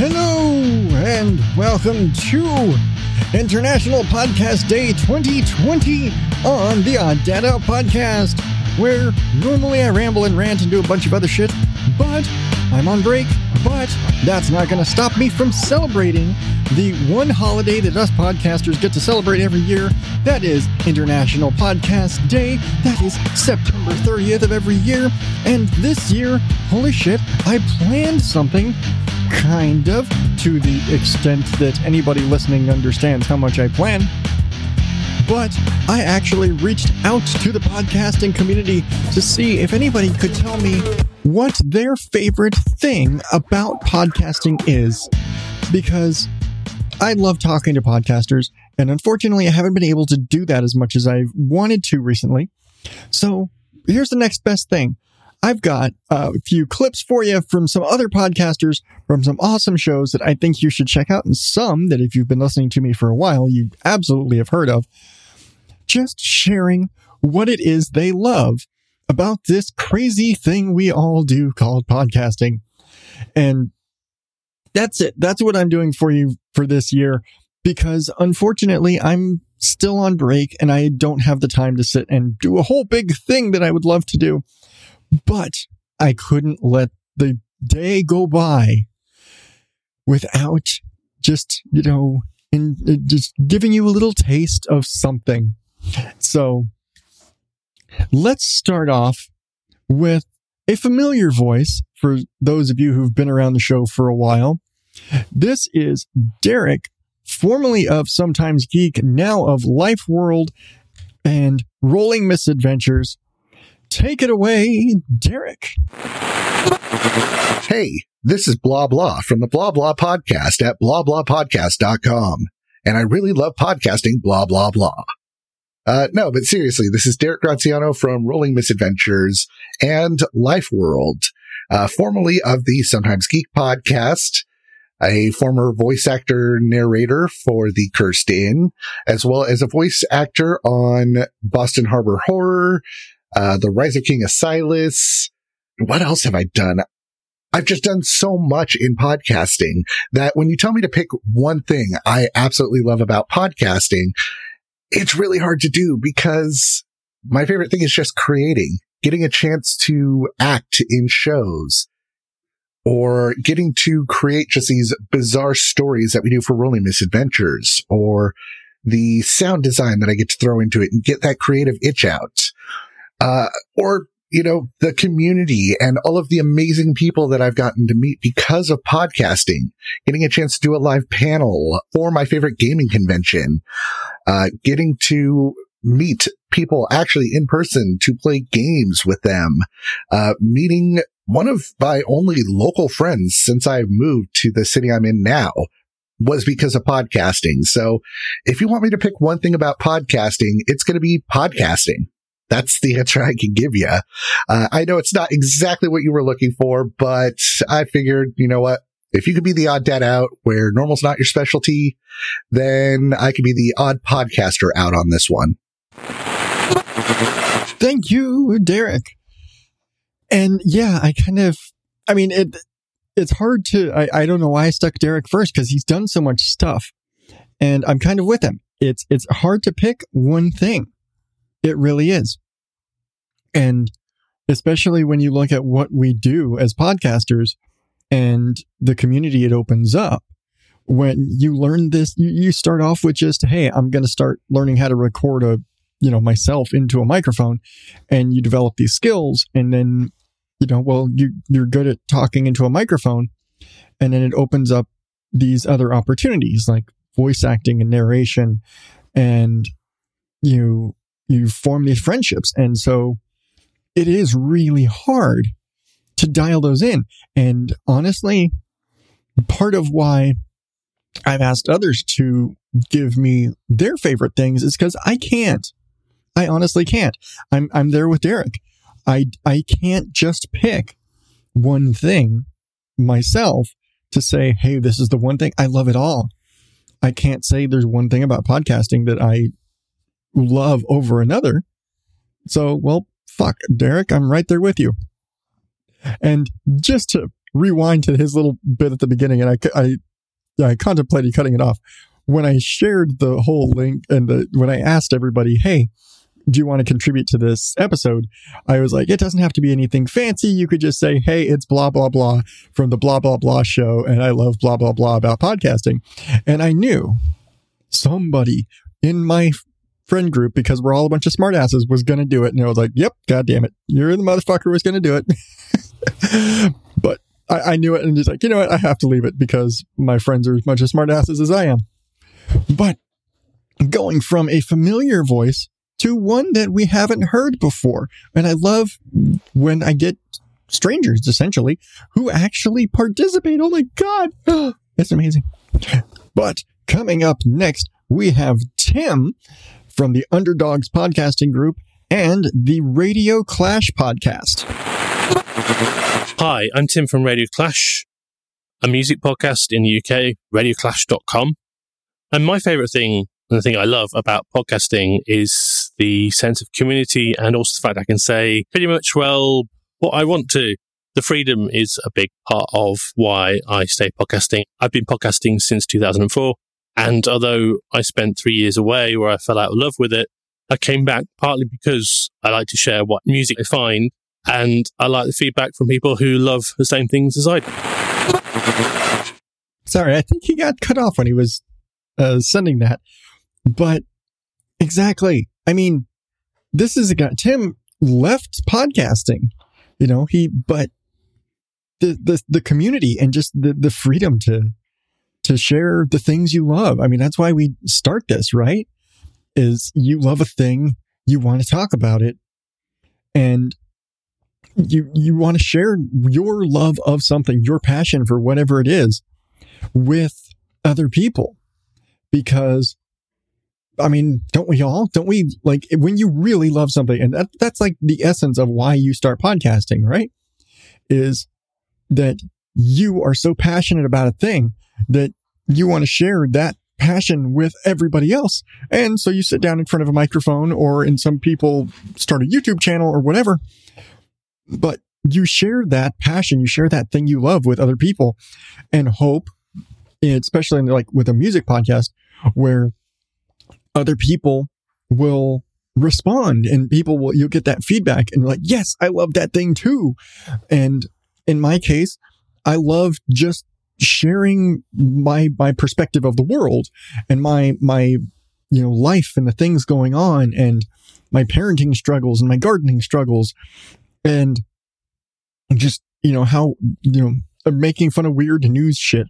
Hello and welcome to International Podcast Day 2020 on the Odd Out Podcast, where normally I ramble and rant and do a bunch of other shit, but I'm on break. But that's not going to stop me from celebrating the one holiday that us podcasters get to celebrate every year. That is International Podcast Day. That is September 30th of every year. And this year, holy shit, I planned something kind of to the extent that anybody listening understands how much I plan. But I actually reached out to the podcasting community to see if anybody could tell me what their favorite thing about podcasting is. Because I love talking to podcasters, and unfortunately, I haven't been able to do that as much as I wanted to recently. So here's the next best thing. I've got a few clips for you from some other podcasters from some awesome shows that I think you should check out, and some that if you've been listening to me for a while, you absolutely have heard of. Just sharing what it is they love about this crazy thing we all do called podcasting. And that's it. That's what I'm doing for you for this year because unfortunately I'm still on break and I don't have the time to sit and do a whole big thing that I would love to do. But I couldn't let the day go by without just, you know, uh, just giving you a little taste of something. So let's start off with a familiar voice for those of you who've been around the show for a while. This is Derek, formerly of Sometimes Geek, now of Lifeworld and Rolling Misadventures. Take it away, Derek. Hey, this is Blah Blah from the Blah Blah Podcast at blahblahpodcast.com. And I really love podcasting, blah, blah, blah. Uh, no, but seriously, this is Derek Graziano from Rolling Misadventures and Lifeworld, uh, formerly of the Sometimes Geek podcast, a former voice actor narrator for The Cursed Inn, as well as a voice actor on Boston Harbor Horror, uh, The Rise of King Asilas. What else have I done? I've just done so much in podcasting that when you tell me to pick one thing I absolutely love about podcasting, it's really hard to do because my favorite thing is just creating, getting a chance to act in shows or getting to create just these bizarre stories that we do for Rolling Misadventures or the sound design that I get to throw into it and get that creative itch out. Uh, or you know, the community and all of the amazing people that I've gotten to meet because of podcasting, getting a chance to do a live panel for my favorite gaming convention, uh, getting to meet people actually in person to play games with them, uh, meeting one of my only local friends since I moved to the city I'm in now was because of podcasting. So if you want me to pick one thing about podcasting, it's going to be podcasting. That's the answer I can give you. Uh, I know it's not exactly what you were looking for, but I figured, you know what? If you could be the odd dad out where normal's not your specialty, then I could be the odd podcaster out on this one. Thank you, Derek. And yeah, I kind of, I mean, it, it's hard to, I, I don't know why I stuck Derek first because he's done so much stuff and I'm kind of with him. It's, it's hard to pick one thing. It really is. And especially when you look at what we do as podcasters and the community it opens up, when you learn this, you, start off with just, Hey, I'm going to start learning how to record a, you know, myself into a microphone and you develop these skills. And then, you know, well, you, you're good at talking into a microphone and then it opens up these other opportunities like voice acting and narration and you you form these friendships. And so it is really hard to dial those in. And honestly, part of why I've asked others to give me their favorite things is because I can't. I honestly can't. I'm I'm there with Derek. I I can't just pick one thing myself to say, hey, this is the one thing I love it all. I can't say there's one thing about podcasting that I love over another. So, well, fuck, Derek, I'm right there with you. And just to rewind to his little bit at the beginning, and I, I, I contemplated cutting it off when I shared the whole link and the when I asked everybody, "Hey, do you want to contribute to this episode?" I was like, "It doesn't have to be anything fancy. You could just say, "Hey, it's blah blah blah from the blah blah blah show, and I love blah blah blah about podcasting." And I knew somebody in my friend group because we're all a bunch of smartasses was going to do it. And I was like, yep, God damn it. You're the motherfucker was going to do it. but I, I, knew it and just like, you know what? I have to leave it because my friends are as much of smartasses as I am. But going from a familiar voice to one that we haven't heard before. And I love when I get strangers essentially who actually participate. Oh my God. It's amazing. But coming up next, we have Tim from the Underdogs Podcasting Group and the Radio Clash Podcast. Hi, I'm Tim from Radio Clash, a music podcast in the UK, radioclash.com. And my favorite thing, and the thing I love about podcasting is the sense of community and also the fact I can say pretty much, well, what I want to. The freedom is a big part of why I stay podcasting. I've been podcasting since 2004. And although I spent three years away where I fell out of love with it, I came back partly because I like to share what music I find and I like the feedback from people who love the same things as I do. Sorry, I think he got cut off when he was uh, sending that. But exactly. I mean, this is a guy, Tim left podcasting, you know, he, but the, the, the community and just the, the freedom to, to share the things you love. I mean, that's why we start this, right? Is you love a thing, you want to talk about it, and you you want to share your love of something, your passion for whatever it is with other people. Because I mean, don't we all? Don't we like when you really love something and that, that's like the essence of why you start podcasting, right? Is that you are so passionate about a thing that you want to share that passion with everybody else. And so you sit down in front of a microphone or in some people start a YouTube channel or whatever. But you share that passion, you share that thing you love with other people and hope, especially like with a music podcast where other people will respond and people will, you'll get that feedback and like, yes, I love that thing too. And in my case, I love just sharing my my perspective of the world and my my you know life and the things going on and my parenting struggles and my gardening struggles and just you know how you know making fun of weird news shit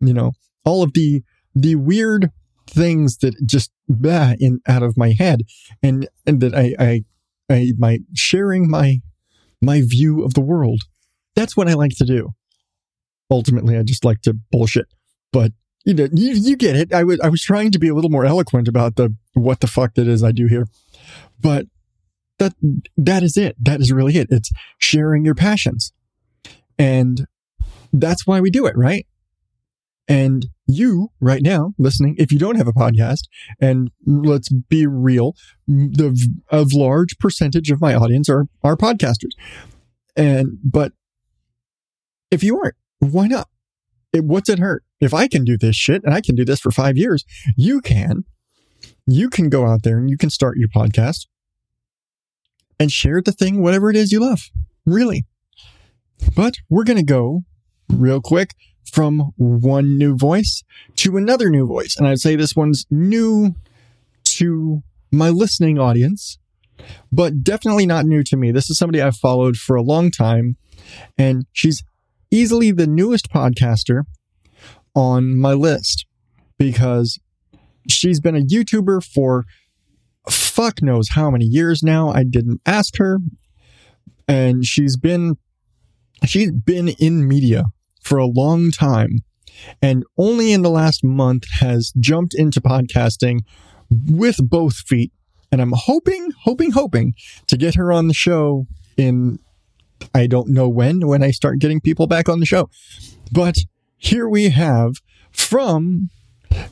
you know. All of the the weird things that just bah, in out of my head and and that I I I my sharing my my view of the world. That's what I like to do ultimately I just like to bullshit. But you know, you, you get it. I was I was trying to be a little more eloquent about the what the fuck that is I do here. But that that is it. That is really it. It's sharing your passions. And that's why we do it, right? And you right now listening, if you don't have a podcast, and let's be real, the a large percentage of my audience are are podcasters. And but if you aren't, why not? It, what's it hurt? If I can do this shit and I can do this for five years, you can. You can go out there and you can start your podcast and share the thing, whatever it is you love. Really. But we're going to go real quick from one new voice to another new voice. And I'd say this one's new to my listening audience, but definitely not new to me. This is somebody I've followed for a long time, and she's easily the newest podcaster on my list because she's been a YouTuber for fuck knows how many years now. I didn't ask her. And she's been she's been in media for a long time and only in the last month has jumped into podcasting with both feet. And I'm hoping, hoping, hoping to get her on the show in I don't know when, when I start getting people back on the show. But here we have from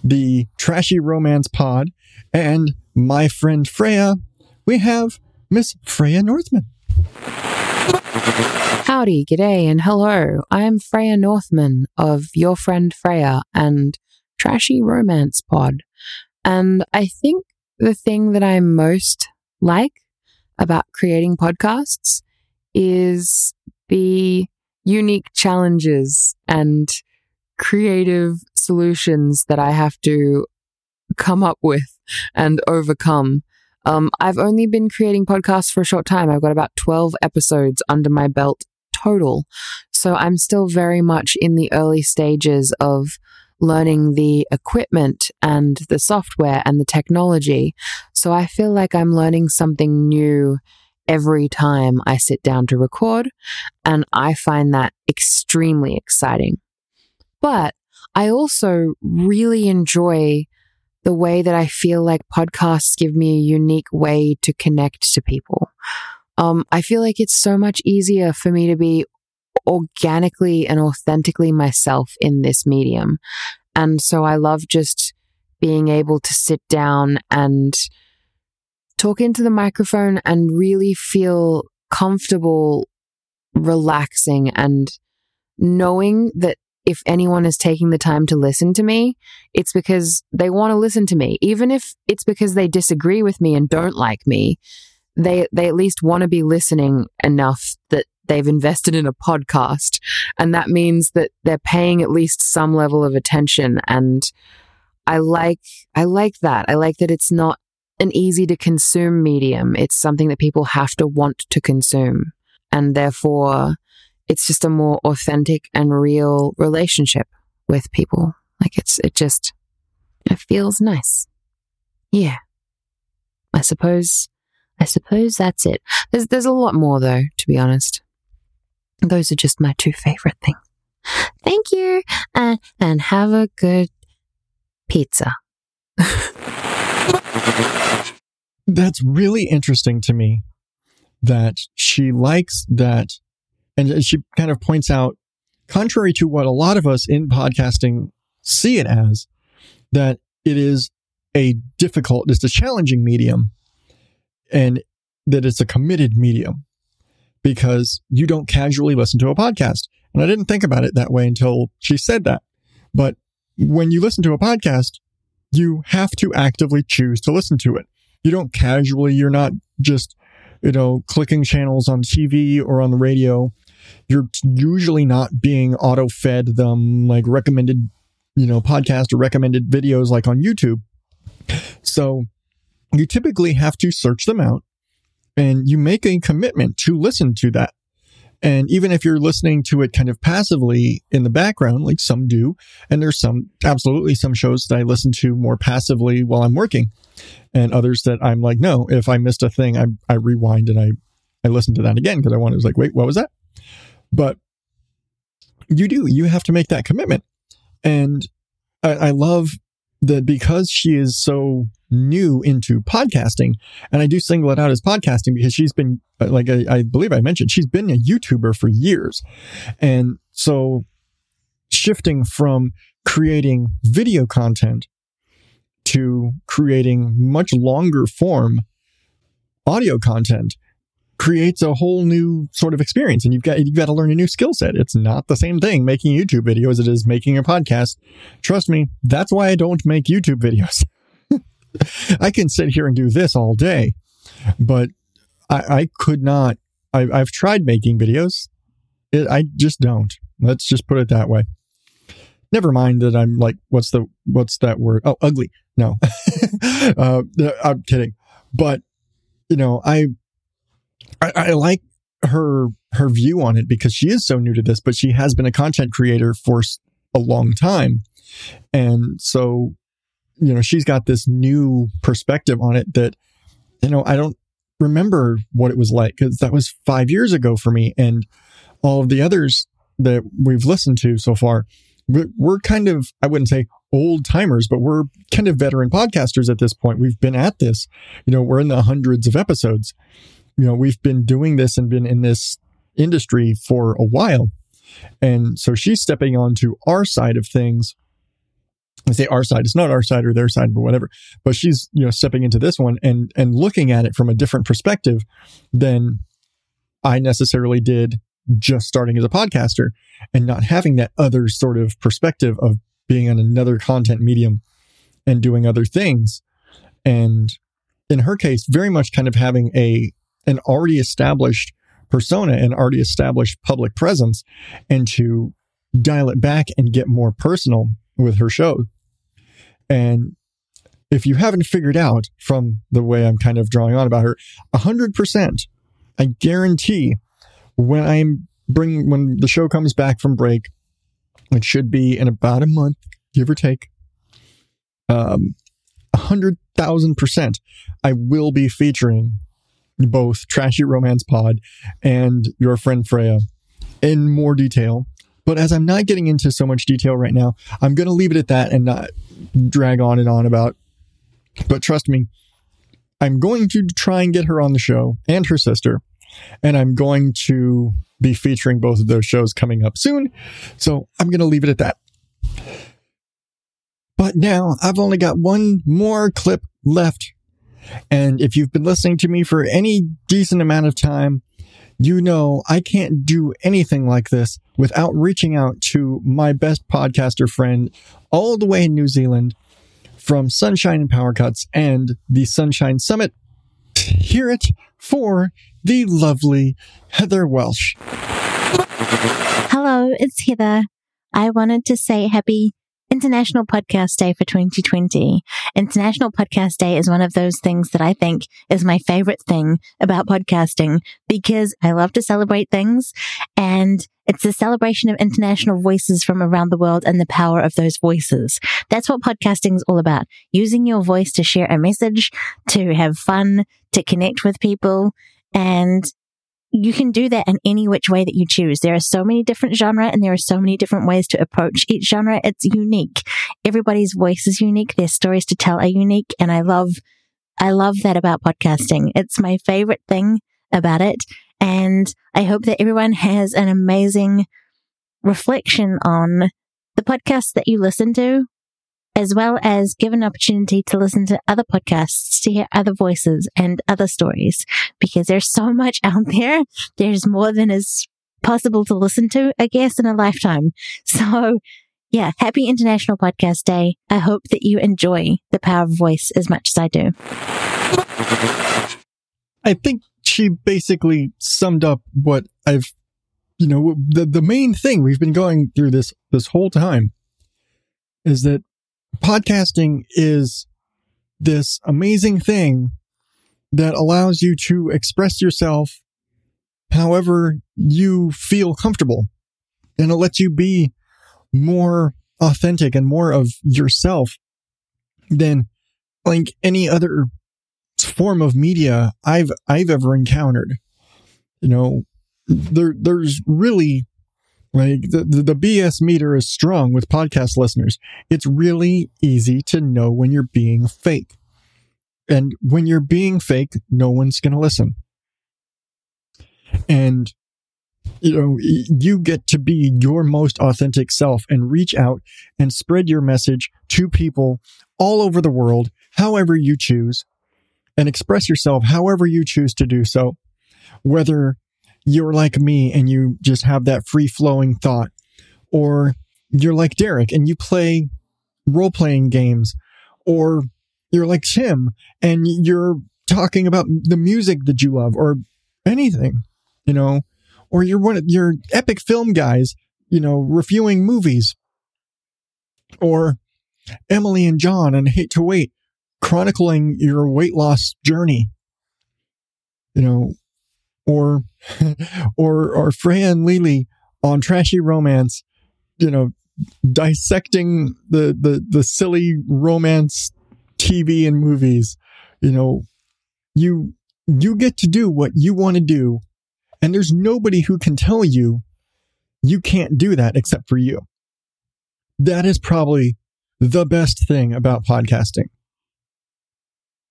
the Trashy Romance Pod and my friend Freya, we have Miss Freya Northman. Howdy, g'day, and hello. I'm Freya Northman of Your Friend Freya and Trashy Romance Pod. And I think the thing that I most like about creating podcasts is the unique challenges and creative solutions that I have to come up with and overcome. Um, I've only been creating podcasts for a short time. I've got about 12 episodes under my belt total. So I'm still very much in the early stages of learning the equipment and the software and the technology. So I feel like I'm learning something new every time I sit down to record. And I find that extremely exciting. But I also really enjoy the way that I feel like podcasts give me a unique way to connect to people. Um, I feel like it's so much easier for me to be organically and authentically myself in this medium. And so I love just being able to sit down and talk into the microphone and really feel comfortable relaxing and knowing that if anyone is taking the time to listen to me, it's because they want to listen to me. Even if it's because they disagree with me and don't like me, they, they at least want to be listening enough that they've invested in a podcast. And that means that they're paying at least some level of attention. And I like, I like that. I like that it's not an easy to consume medium. It's something that people have to want to consume. And therefore, it's just a more authentic and real relationship with people. Like it's, it just, it feels nice. Yeah. I suppose, I suppose that's it. There's, there's a lot more though, to be honest. Those are just my two favorite things. Thank you. And, and have a good pizza. That's really interesting to me that she likes that and she kind of points out, contrary to what a lot of us in podcasting see it as, that it is a difficult, it's a challenging medium and that it's a committed medium because you don't casually listen to a podcast. And I didn't think about it that way until she said that. But when you listen to a podcast, you have to actively choose to listen to it. You don't casually, you're not just, you know, clicking channels on TV or on the radio you're usually not being auto fed them like recommended, you know, podcast or recommended videos like on YouTube. So you typically have to search them out and you make a commitment to listen to that. And even if you're listening to it kind of passively in the background, like some do, and there's some, absolutely some shows that I listen to more passively while I'm working and others that I'm like, no, if I missed a thing, I, I rewind and I, I listen to that again because I want to, like, wait, what was that? But you do, you have to make that commitment. And I, I love that because she is so new into podcasting, and I do single it out as podcasting because she's been, uh, like I, I believe I mentioned, she's been a YouTuber for years. And so shifting from creating video content to creating much longer form audio content creates a whole new sort of experience and you've got you've got to learn a new skill set. It's not the same thing making YouTube videos as it is making a podcast. Trust me, that's why I don't make YouTube videos. I can sit here and do this all day, but I, I could not. I, have tried making videos. It, I just don't. Let's just put it that way. Never mind that I'm like, what's the what's that word? Oh, ugly. No, uh, I'm kidding. But you know, I I, I like her her view on it because she is so new to this, but she has been a content creator for a long time, and so you know she's got this new perspective on it that you know I don't remember what it was like because that was five years ago for me, and all of the others that we've listened to so far, we're kind of I wouldn't say old timers, but we're kind of veteran podcasters at this point. We've been at this, you know, we're in the hundreds of episodes you know, we've been doing this and been in this industry for a while. And so she's stepping onto our side of things. I say our side, it's not our side or their side or whatever, but she's, you know, stepping into this one and, and looking at it from a different perspective than I necessarily did just starting as a podcaster and not having that other sort of perspective of being on another content medium and doing other things. And in her case, very much kind of having a an already established persona and already established public presence and to dial it back and get more personal with her show. And if you haven't figured out from the way I'm kind of drawing on about her, 100%, I guarantee when I'm bring when the show comes back from break, which should be in about a month, give or take, um, a 100,000%, I will be featuring both Trashy Romance Pod and your friend Freya in more detail. But as I'm not getting into so much detail right now, I'm going to leave it at that and not drag on and on about. But trust me, I'm going to try and get her on the show and her sister. And I'm going to be featuring both of those shows coming up soon. So I'm going to leave it at that. But now I've only got one more clip left and if you've been listening to me for any decent amount of time, you know I can't do anything like this without reaching out to my best podcaster friend all the way in New Zealand from Sunshine and Powercuts and the Sunshine Summit. Hear it for the lovely Heather Welsh. Hello, it's Heather. I wanted to say happy International Podcast Day for 2020. International Podcast Day is one of those things that I think is my favorite thing about podcasting because I love to celebrate things and it's a celebration of international voices from around the world and the power of those voices. That's what podcasting is all about. Using your voice to share a message, to have fun, to connect with people. And you can do that in any which way that you choose. There are so many different genre and there are so many different ways to approach each genre. It's unique. Everybody's voice is unique. Their stories to tell are unique. And I love, I love that about podcasting. It's my favorite thing about it. And I hope that everyone has an amazing reflection on the podcasts that you listen to as well as give an opportunity to listen to other podcasts, to hear other voices and other stories, because there's so much out there. There's more than is possible to listen to, I guess, in a lifetime. So yeah, happy International Podcast Day. I hope that you enjoy the power of voice as much as I do. I think she basically summed up what I've, you know, the, the main thing we've been going through this, this whole time is that podcasting is this amazing thing that allows you to express yourself however you feel comfortable. And it lets you be more authentic and more of yourself than like any other form of media I've I've ever encountered. You know, there there's really like the, the, the BS meter is strong with podcast listeners. It's really easy to know when you're being fake. And when you're being fake, no one's going to listen. And, you know, you get to be your most authentic self and reach out and spread your message to people all over the world, however you choose, and express yourself however you choose to do so. Whether you're like me and you just have that free flowing thought, or you're like Derek and you play role playing games, or you're like Tim and you're talking about the music that you love or anything, you know, or you're one of your epic film guys, you know, reviewing movies, or Emily and John and Hate to Wait, chronicling your weight loss journey, you know, or or or Freya and Lily on trashy romance, you know, dissecting the the the silly romance TV and movies. You know, you you get to do what you want to do, and there's nobody who can tell you you can't do that except for you. That is probably the best thing about podcasting.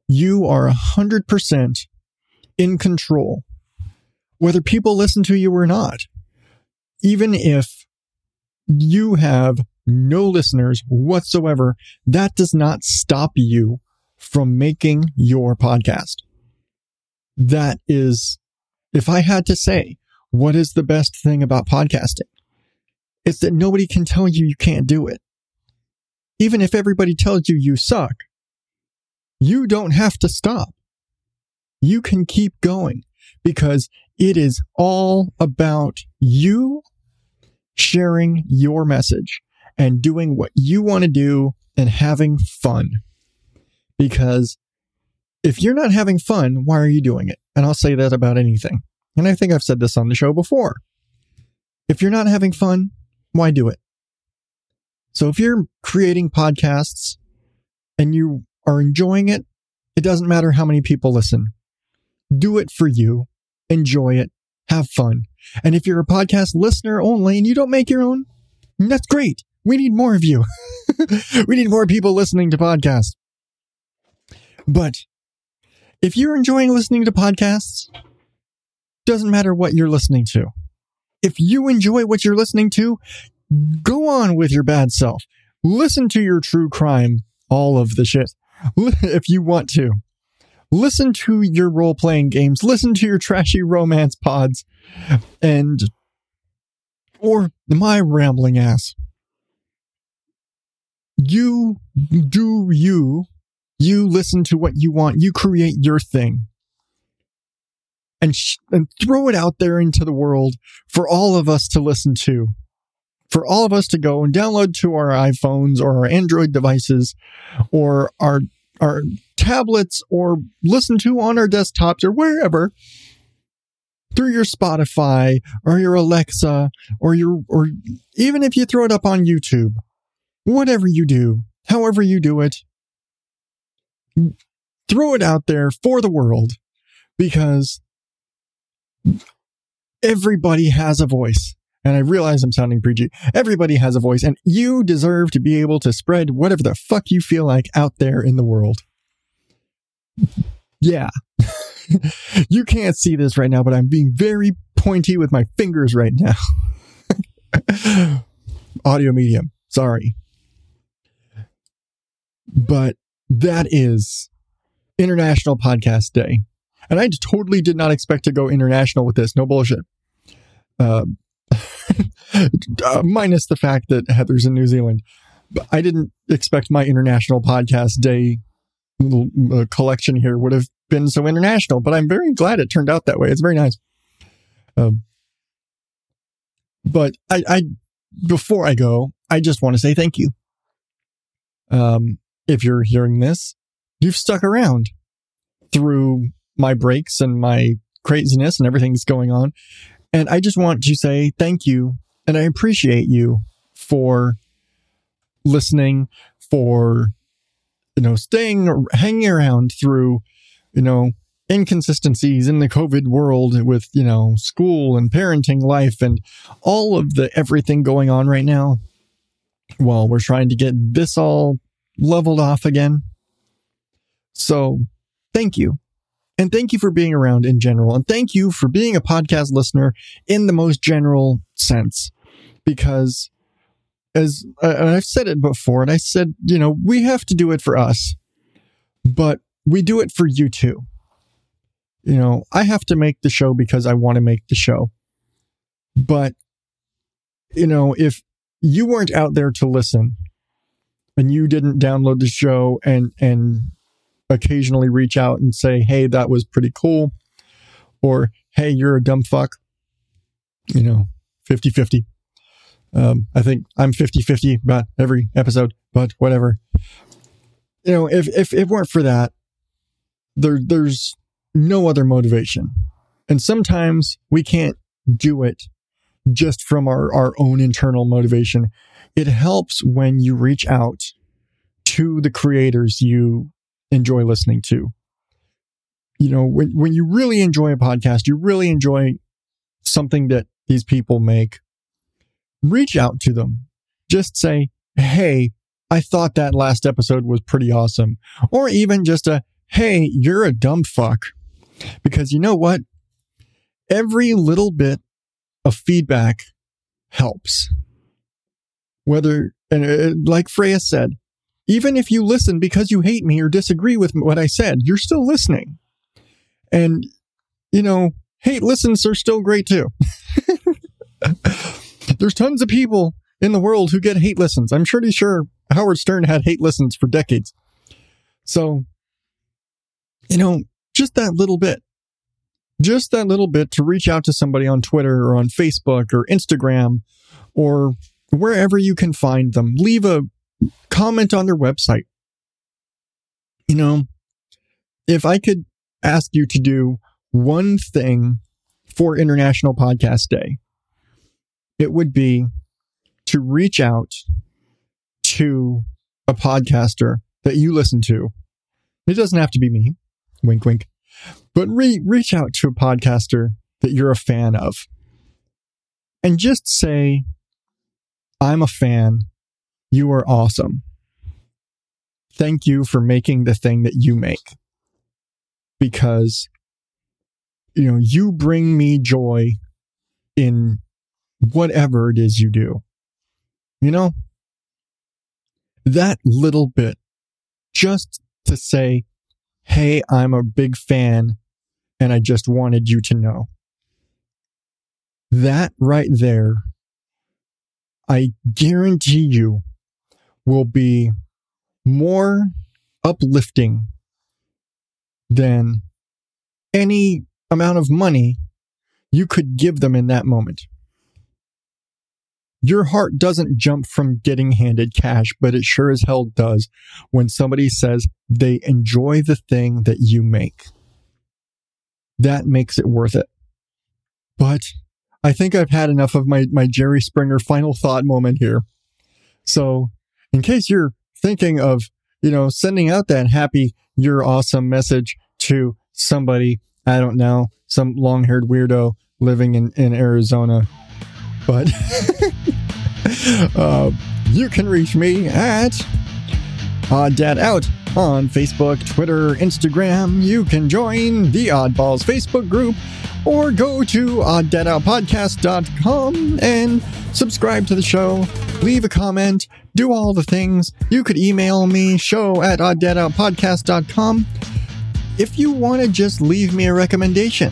You are a hundred percent in control whether people listen to you or not. Even if you have no listeners whatsoever, that does not stop you from making your podcast. That is, if I had to say, what is the best thing about podcasting? It's that nobody can tell you you can't do it. Even if everybody tells you you suck, you don't have to stop. You can keep going because it is all about you sharing your message and doing what you want to do and having fun. Because if you're not having fun, why are you doing it? And I'll say that about anything. And I think I've said this on the show before. If you're not having fun, why do it? So if you're creating podcasts and you are enjoying it, it doesn't matter how many people listen. Do it for you. Enjoy it. Have fun. And if you're a podcast listener only and you don't make your own, that's great. We need more of you. we need more people listening to podcasts. But if you're enjoying listening to podcasts, doesn't matter what you're listening to. If you enjoy what you're listening to, go on with your bad self. Listen to your true crime, all of the shit, if you want to. Listen to your role playing games, listen to your trashy romance pods, and, or my rambling ass. You do you. You listen to what you want. You create your thing and, sh- and throw it out there into the world for all of us to listen to. For all of us to go and download to our iPhones or our Android devices or our, our tablets or listen to on our desktops or wherever through your Spotify or your Alexa or your, or even if you throw it up on YouTube, whatever you do, however you do it, throw it out there for the world because everybody has a voice. And I realize I'm sounding preachy. Everybody has a voice, and you deserve to be able to spread whatever the fuck you feel like out there in the world. Yeah. you can't see this right now, but I'm being very pointy with my fingers right now. Audio medium. Sorry. But that is International Podcast Day. And I totally did not expect to go international with this. No bullshit. Uh, uh, minus the fact that Heather's in New Zealand. But I didn't expect my International Podcast Day uh, collection here would have been so international, but I'm very glad it turned out that way. It's very nice. Um, but I, I, before I go, I just want to say thank you. Um, if you're hearing this, you've stuck around through my breaks and my craziness and everything's going on. And I just want to say thank you and I appreciate you for listening, for, you know, staying, hanging around through, you know, inconsistencies in the COVID world with, you know, school and parenting life and all of the everything going on right now while we're trying to get this all leveled off again. So thank you. And thank you for being around in general. And thank you for being a podcast listener in the most general sense. Because as uh, I've said it before, and I said, you know, we have to do it for us, but we do it for you too. You know, I have to make the show because I want to make the show. But, you know, if you weren't out there to listen and you didn't download the show and, and occasionally reach out and say, Hey, that was pretty cool. Or, Hey, you're a dumb fuck. You know, 50 50. Um, I think I'm 50 50 about every episode, but whatever. You know, if, if it weren't for that, there, there's no other motivation. And sometimes we can't do it just from our, our own internal motivation. It helps when you reach out to the creators you enjoy listening to. You know, when, when you really enjoy a podcast, you really enjoy something that these people make, reach out to them. Just say, Hey, I thought that last episode was pretty awesome. Or even just a, Hey, you're a dumb fuck. Because you know what? Every little bit of feedback helps. Whether, and uh, like Freya said, even if you listen because you hate me or disagree with what I said, you're still listening. And, you know, hate listens are still great too. There's tons of people in the world who get hate listens. I'm pretty sure Howard Stern had hate listens for decades. So, you know, just that little bit, just that little bit to reach out to somebody on Twitter or on Facebook or Instagram or wherever you can find them. Leave a comment on their website. You know, if I could ask you to do one thing for International Podcast Day, it would be to reach out to a podcaster that you listen to. It doesn't have to be me, wink, wink, but re- reach out to a podcaster that you're a fan of and just say, I'm a fan. You are awesome. Thank you for making the thing that you make because, you know, you bring me joy in whatever it is you do. You know, that little bit just to say, Hey, I'm a big fan and I just wanted you to know. That right there, I guarantee you will be more uplifting than any amount of money you could give them in that moment. Your heart doesn't jump from getting handed cash, but it sure as hell does when somebody says they enjoy the thing that you make. That makes it worth it. But I think I've had enough of my, my Jerry Springer final thought moment here. So in case you're thinking of, you know, sending out that happy, you're awesome message to somebody, I don't know, some long haired weirdo living in, in Arizona. But uh, you can reach me at Odd Dad Out on Facebook, Twitter, Instagram. You can join the Oddballs Facebook group or go to odddadoutpodcast.com and subscribe to the show, leave a comment, do all the things. You could email me, show at odddadoutpodcast.com if you want to just leave me a recommendation.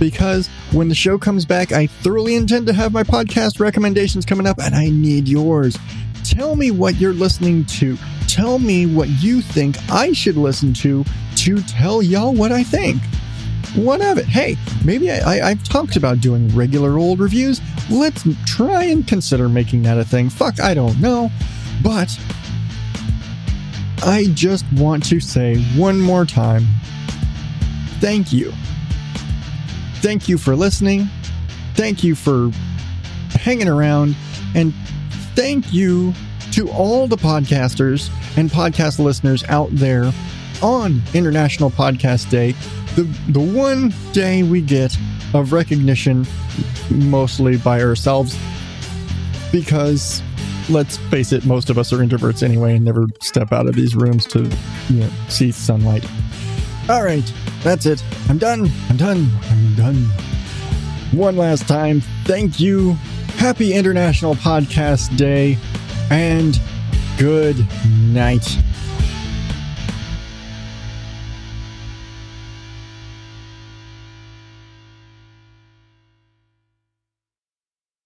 Because when the show comes back, I thoroughly intend to have my podcast recommendations coming up, and I need yours. Tell me what you're listening to. Tell me what you think I should listen to to tell y'all what I think. What of it? Hey, maybe I, have talked about doing regular old reviews. Let's try and consider making that a thing. Fuck, I don't know. But I just want to say one more time thank you. Thank you for listening. Thank you for hanging around. And thank you to all the podcasters and podcast listeners out there on International Podcast Day, the, the one day we get of recognition mostly by ourselves because let's face it, most of us are introverts anyway and never step out of these rooms to you know, see sunlight. All right, that's it. I'm done. I'm done. I'm done. One last time, thank you. Happy International Podcast Day and good night.